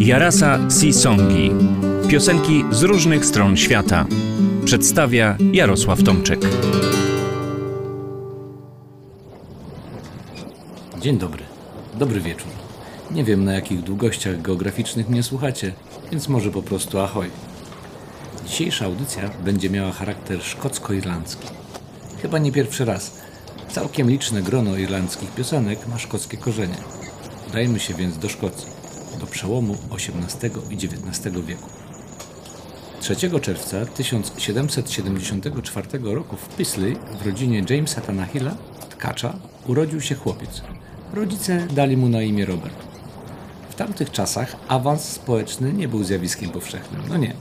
Jarasa Sisongi. Piosenki z różnych stron świata. Przedstawia Jarosław Tomczyk. Dzień dobry. Dobry wieczór. Nie wiem na jakich długościach geograficznych mnie słuchacie, więc może po prostu ahoj. Dzisiejsza audycja będzie miała charakter szkocko-irlandzki. Chyba nie pierwszy raz. Całkiem liczne grono irlandzkich piosenek ma szkockie korzenie. Udajmy się więc do Szkocji, do przełomu XVIII i XIX wieku. 3 czerwca 1774 roku w Pisley w rodzinie Jamesa Tanahilla, tkacza, urodził się chłopiec. Rodzice dali mu na imię Robert. W tamtych czasach awans społeczny nie był zjawiskiem powszechnym. No nie.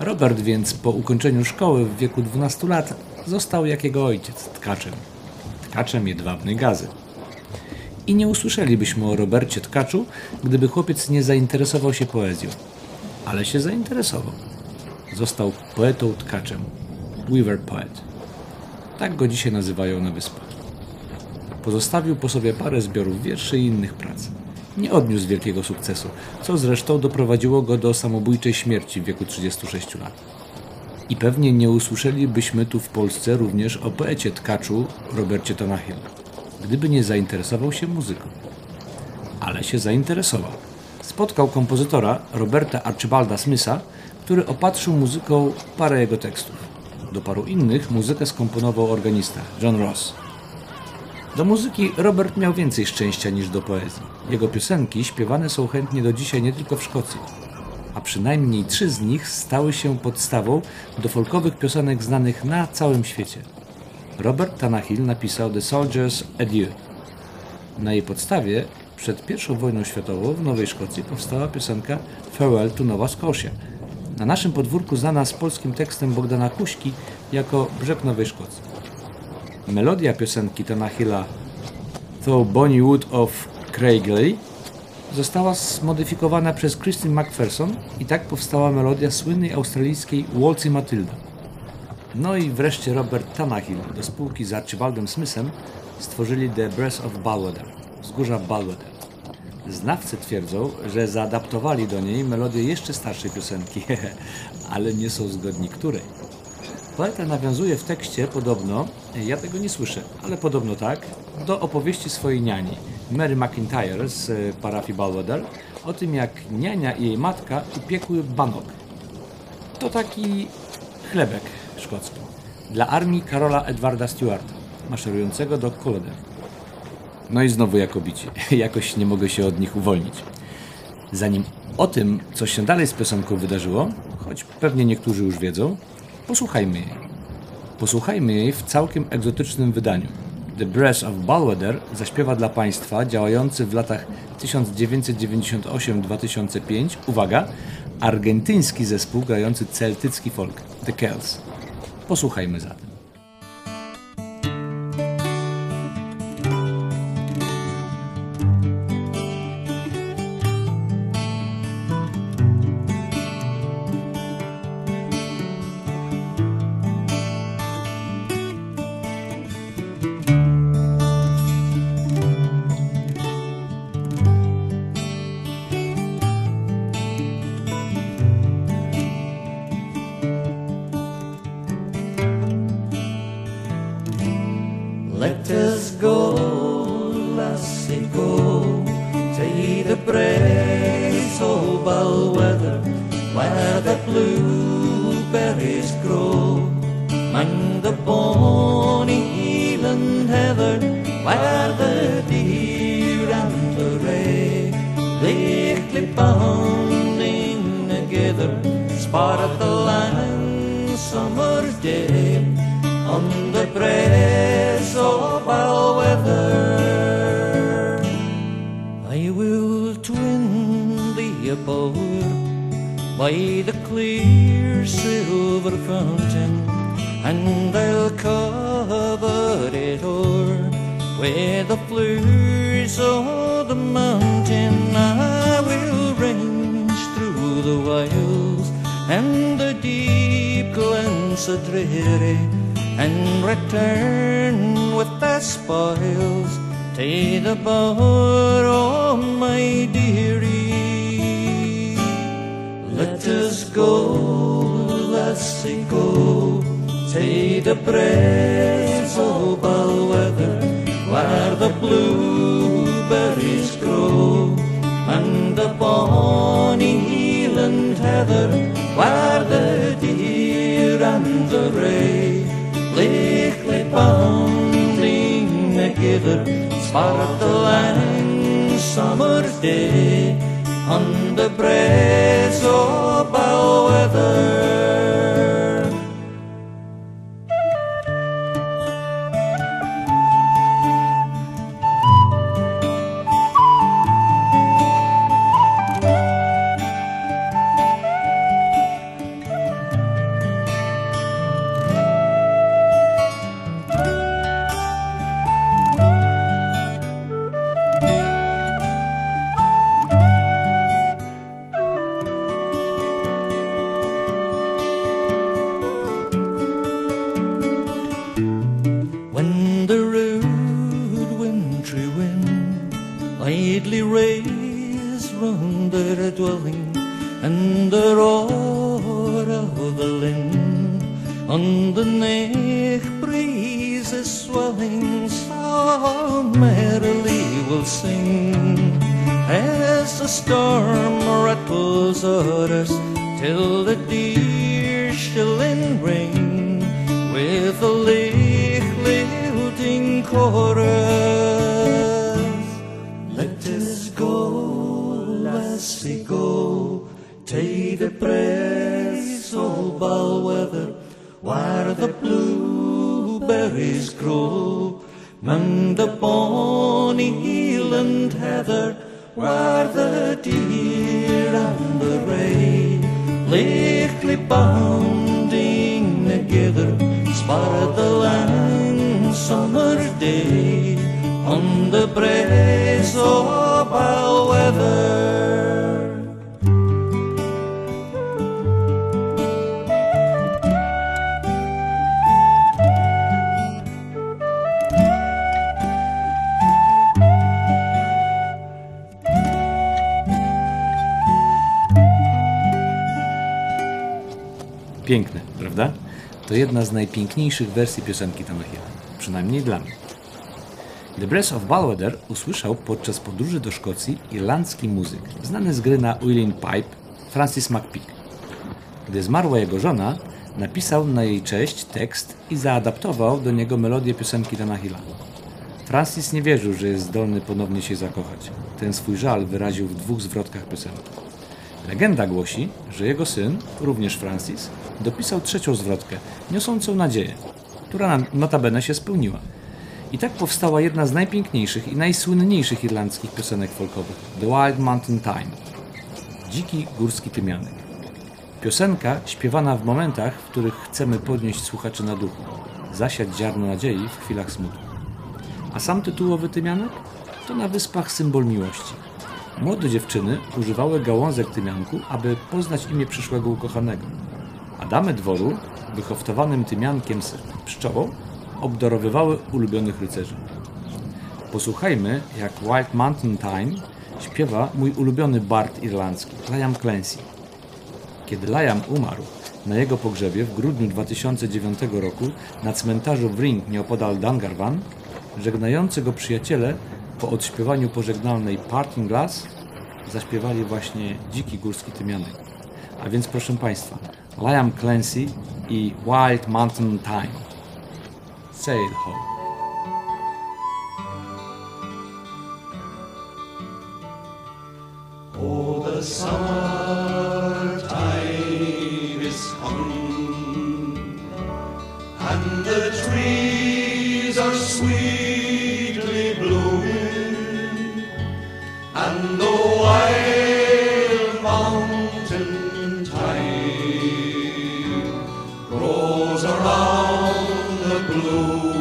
Robert więc po ukończeniu szkoły w wieku 12 lat został jak jego ojciec, tkaczem. Tkaczem jedwabnej gazy. I nie usłyszelibyśmy o Robercie Tkaczu, gdyby chłopiec nie zainteresował się poezją. Ale się zainteresował. Został poetą tkaczem. Weaver Poet. Tak go dzisiaj nazywają na wyspach. Pozostawił po sobie parę zbiorów wierszy i innych prac. Nie odniósł wielkiego sukcesu, co zresztą doprowadziło go do samobójczej śmierci w wieku 36 lat. I pewnie nie usłyszelibyśmy tu w Polsce również o poecie tkaczu Robercie Tonahill, gdyby nie zainteresował się muzyką. Ale się zainteresował. Spotkał kompozytora Roberta Archibalda Smitha, który opatrzył muzyką parę jego tekstów. Do paru innych muzykę skomponował organista John Ross. Do muzyki Robert miał więcej szczęścia niż do poezji. Jego piosenki śpiewane są chętnie do dzisiaj nie tylko w Szkocji, a przynajmniej trzy z nich stały się podstawą do folkowych piosenek znanych na całym świecie. Robert Tannahill napisał The Soldier's Adieu. Na jej podstawie przed I wojną światową w Nowej Szkocji powstała piosenka Farewell to Nova Scotia, na naszym podwórku znana z polskim tekstem Bogdana Kuśki jako Brzeg Nowej Szkocji. Melodia piosenki Tanahilla Though Bonnie Wood of Craigley została zmodyfikowana przez Christine McPherson i tak powstała melodia słynnej australijskiej Waltzy Matilda. No i wreszcie Robert Tanahill do spółki z Archibaldem Smithem stworzyli The Breath of Balweder, wzgórza Balweder. Znawcy twierdzą, że zaadaptowali do niej melodię jeszcze starszej piosenki, ale nie są zgodni której. Poeta nawiązuje w tekście podobno, ja tego nie słyszę, ale podobno tak, do opowieści swojej niani, Mary McIntyre z parafii Balweder, o tym jak niania i jej matka upiekły banok. To taki chlebek dla armii Karola Edwarda Stewarta, maszerującego do Culloden. No i znowu jakobici. Jakoś nie mogę się od nich uwolnić. Zanim o tym, co się dalej z piosenką wydarzyło, choć pewnie niektórzy już wiedzą, posłuchajmy jej. Posłuchajmy jej w całkiem egzotycznym wydaniu. The Breath of Balweder zaśpiewa dla Państwa działający w latach 1998-2005, uwaga, argentyński zespół grający celtycki folk, The Kells. Posłuchajmy zatem. Lassie, go to the breeze of Balweather, where the blueberries grow, among the bonny Highland heather, where the deer and the ray. Lately bounding together, spot of the lang summer's day. On by the clear silver fountain, and I'll cover it o'er with the flowers of the mountain. I will range through the wilds and the deep glens of dreary and return with the spoils to the boat of my dearie. Go, let's go. To the braes of Balweather, where the blueberries grow, and the bonny Highland heather, where the deer and the ray, lichtly bounding together, spart the lang summer day on the braes of Balweather. The deer shilling ring with a lick lilting chorus. Let us go, lassie, go, take the praise of Balweather, where the blueberries grow, among the bonny Highland heather, where the deer summer day on the braes of Balweather. Piękne, prawda? To jedna z najpiękniejszych wersji piosenki Tanahila, przynajmniej dla mnie. The Breath of Balweather usłyszał podczas podróży do Szkocji irlandzki muzyk, znany z gry na Uilleann Pipe, Francis McPeak. Gdy zmarła jego żona, napisał na jej cześć tekst i zaadaptował do niego melodię piosenki Tanahila. Francis nie wierzył, że jest zdolny ponownie się zakochać. Ten swój żal wyraził w dwóch zwrotkach piosenki. Legenda głosi, że jego syn, również Francis, dopisał trzecią zwrotkę, niosącą nadzieję, która notabene się spełniła. I tak powstała jedna z najpiękniejszych i najsłynniejszych irlandzkich piosenek folkowych The Wild Mountain Time Dziki górski tymianek. Piosenka śpiewana w momentach, w których chcemy podnieść słuchaczy na duchu, zasiać ziarno nadziei w chwilach smutku. A sam tytułowy tymianek to na wyspach symbol miłości. Młode dziewczyny używały gałązek tymianku, aby poznać imię przyszłego ukochanego. A damy dworu, wyhoftowanym tymiankiem z pszczołą, obdarowywały ulubionych rycerzy. Posłuchajmy, jak Wild Mountain Time śpiewa mój ulubiony bard irlandzki, Liam Clancy. Kiedy Liam umarł, na jego pogrzebie w grudniu 2009 roku na cmentarzu w Ring nieopodal Dungarvan, żegnający go przyjaciele po odśpiewaniu pożegnalnej Parting Glass zaśpiewali właśnie Dziki Górski Tymianek. A więc proszę Państwa, Liam Clancy i Wild Mountain Time. Sail home. Oh, the summer time is come, and the trees are sweetly blue.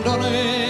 abandone.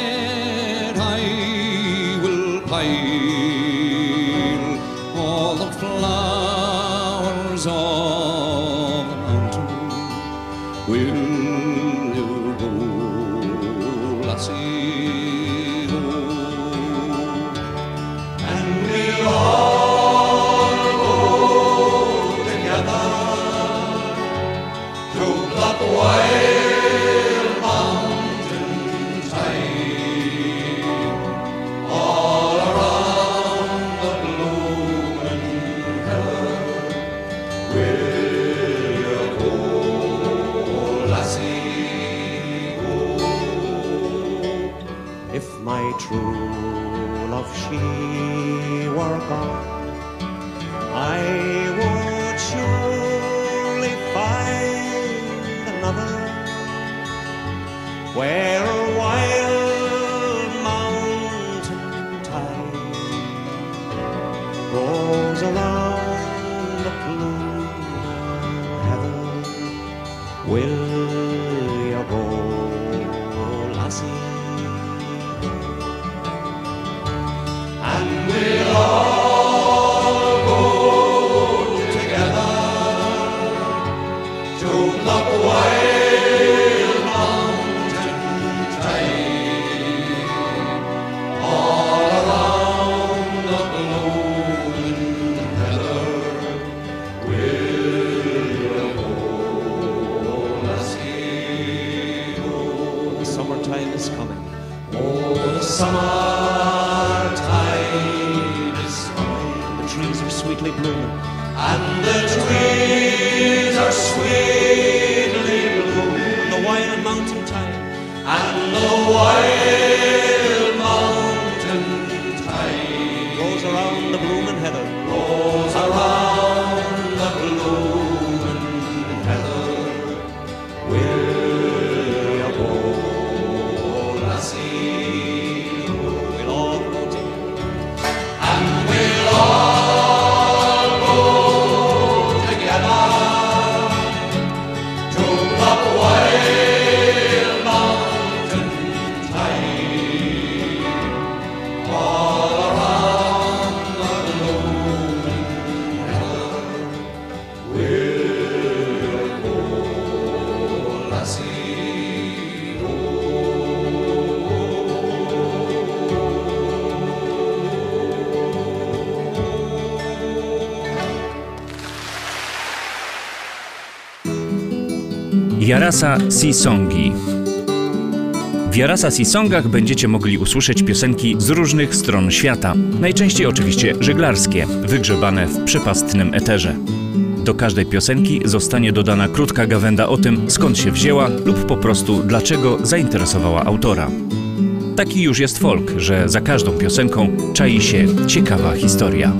Is coming. Oh, the summertime is coming. The trees are sweetly blooming. And the trees are sweetly blooming, And The wild mountain tide and the wild Jarasa Sisongi. W Jarasa Sisongach będziecie mogli usłyszeć piosenki z różnych stron świata, najczęściej oczywiście żeglarskie, wygrzebane w przepastnym eterze. Do każdej piosenki zostanie dodana krótka gawenda o tym, skąd się wzięła lub po prostu dlaczego zainteresowała autora. Taki już jest folk, że za każdą piosenką czai się ciekawa historia.